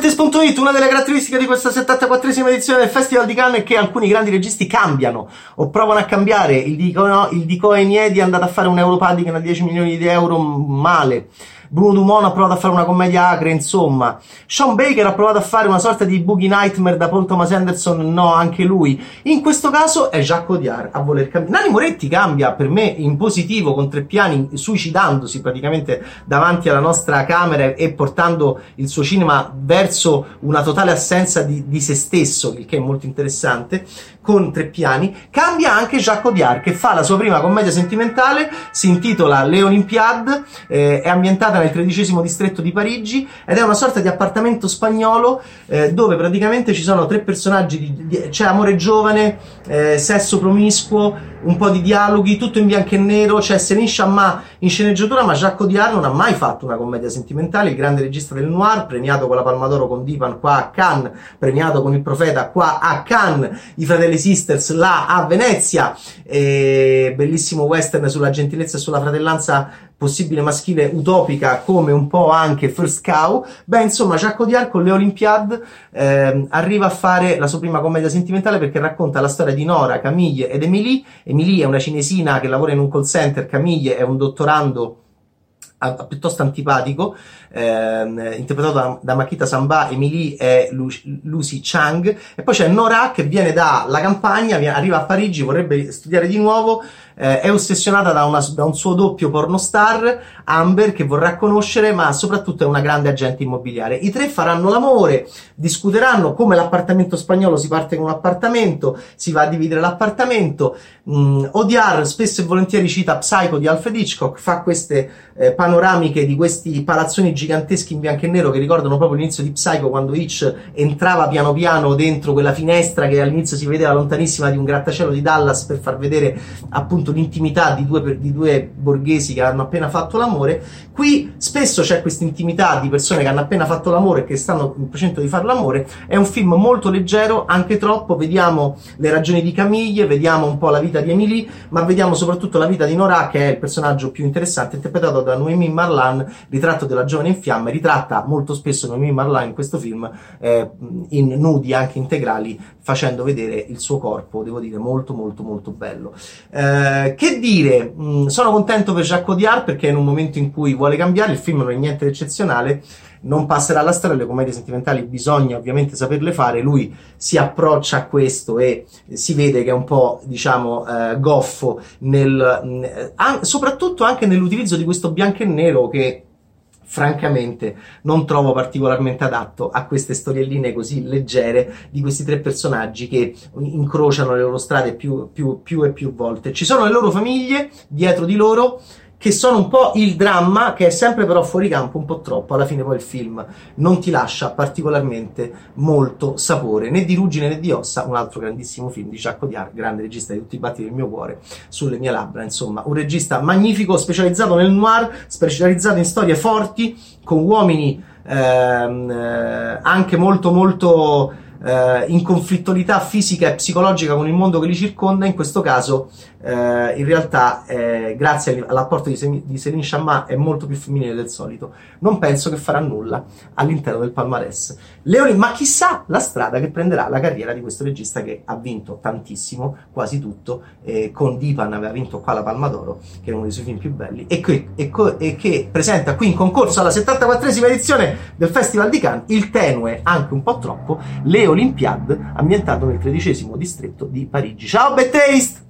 Boxentest.it, una delle caratteristiche di questa 74esima edizione del Festival di Cannes è che alcuni grandi registi cambiano o provano a cambiare. Il Dico, no, il Dico Eniedi è andato a fare un Europaddy a 10 milioni di euro male. Bruno Dumont ha provato a fare una commedia acre, insomma. Sean Baker ha provato a fare una sorta di Boogie Nightmare da Paul Thomas Anderson, no, anche lui. In questo caso è Jacques Audiard a voler cambiare. Nani Moretti cambia per me in positivo con tre piani, suicidandosi praticamente davanti alla nostra camera e portando il suo cinema verso una totale assenza di, di se stesso, il che è molto interessante con tre piani, cambia anche Jacques Audiard che fa la sua prima commedia sentimentale, si intitola Le Olympiades, eh, è ambientata nel tredicesimo distretto di Parigi ed è una sorta di appartamento spagnolo eh, dove praticamente ci sono tre personaggi, di, di, c'è amore giovane, eh, sesso promiscuo, un po' di dialoghi, tutto in bianco e nero, c'è Céline Chamma in sceneggiatura, ma Jacques Audiard non ha mai fatto una commedia sentimentale, il grande regista del noir, premiato con la Palma d'Oro con Dipan qua a Cannes, premiato con Il Profeta qua a Cannes, i fratelli Sisters là a Venezia, e bellissimo western sulla gentilezza e sulla fratellanza possibile maschile utopica come un po' anche First Cow, beh insomma Jacques Audiard con le Olympiades eh, arriva a fare la sua prima commedia sentimentale perché racconta la storia di Nora, Camille ed Emilie. Emilie è una cinesina che lavora in un call center, Camille è un dottorando piuttosto antipatico, ehm, interpretato da, da, Makita Samba, Emily è Lu, Lucy Chang, e poi c'è Nora che viene dalla campagna, arriva a Parigi, vorrebbe studiare di nuovo, eh, è ossessionata da, una, da, un suo doppio pornostar, Amber, che vorrà conoscere, ma soprattutto è una grande agente immobiliare. I tre faranno l'amore, discuteranno come l'appartamento spagnolo si parte con un appartamento, si va a dividere l'appartamento. Mm, Odiar spesso e volentieri cita Psycho di Alfred Hitchcock, fa queste eh, panoramiche di questi palazzoni giganteschi in bianco e nero che ricordano proprio l'inizio di Psycho quando Hitch entrava piano piano dentro quella finestra che all'inizio si vedeva lontanissima di un grattacielo di Dallas per far vedere appunto appunto l'intimità di due, di due borghesi che hanno appena fatto l'amore. Qui spesso c'è questa intimità di persone che hanno appena fatto l'amore e che stanno in procinto di fare l'amore. È un film molto leggero, anche troppo. Vediamo le ragioni di Camille, vediamo un po' la vita di Emily, ma vediamo soprattutto la vita di Nora, che è il personaggio più interessante, interpretato da Noémie Marlan, ritratto della giovane in fiamme. Ritratta molto spesso Noémie Marlan in questo film eh, in nudi anche integrali, facendo vedere il suo corpo, devo dire, molto molto molto bello. Eh, che dire, mm, sono contento per Jacques Audiard perché in un momento in cui vuole cambiare, il film non è niente di eccezionale, non passerà alla storia, le commedie sentimentali bisogna ovviamente saperle fare, lui si approccia a questo e si vede che è un po', diciamo, eh, goffo nel, mh, an- soprattutto anche nell'utilizzo di questo bianco e nero che francamente non trovo particolarmente adatto a queste storielline così leggere di questi tre personaggi che incrociano le loro strade più, più, più e più volte. Ci sono le loro famiglie dietro di loro che sono un po' il dramma che è sempre però fuori campo un po' troppo, alla fine poi il film non ti lascia particolarmente molto sapore, né di ruggine né di ossa, un altro grandissimo film di Jacques Audiard, grande regista di tutti i battiti del mio cuore, sulle mie labbra, insomma, un regista magnifico, specializzato nel noir, specializzato in storie forti, con uomini ehm, eh, anche molto molto eh, in conflittualità fisica e psicologica con il mondo che li circonda, in questo caso eh, in realtà eh, grazie all'apporto di, Sem- di Céline Chamma è molto più femminile del solito. Non penso che farà nulla all'interno del palmarès. Leoni, ma chissà la strada che prenderà la carriera di questo regista che ha vinto tantissimo, quasi tutto, con Dipan aveva vinto qua la Palma d'Oro, che è uno dei suoi film più belli, e che, e co- e che presenta qui in concorso alla 74esima edizione del Festival di Cannes il tenue, anche un po' troppo, Le Olympiade, ambientato nel tredicesimo distretto di Parigi. Ciao, Taste!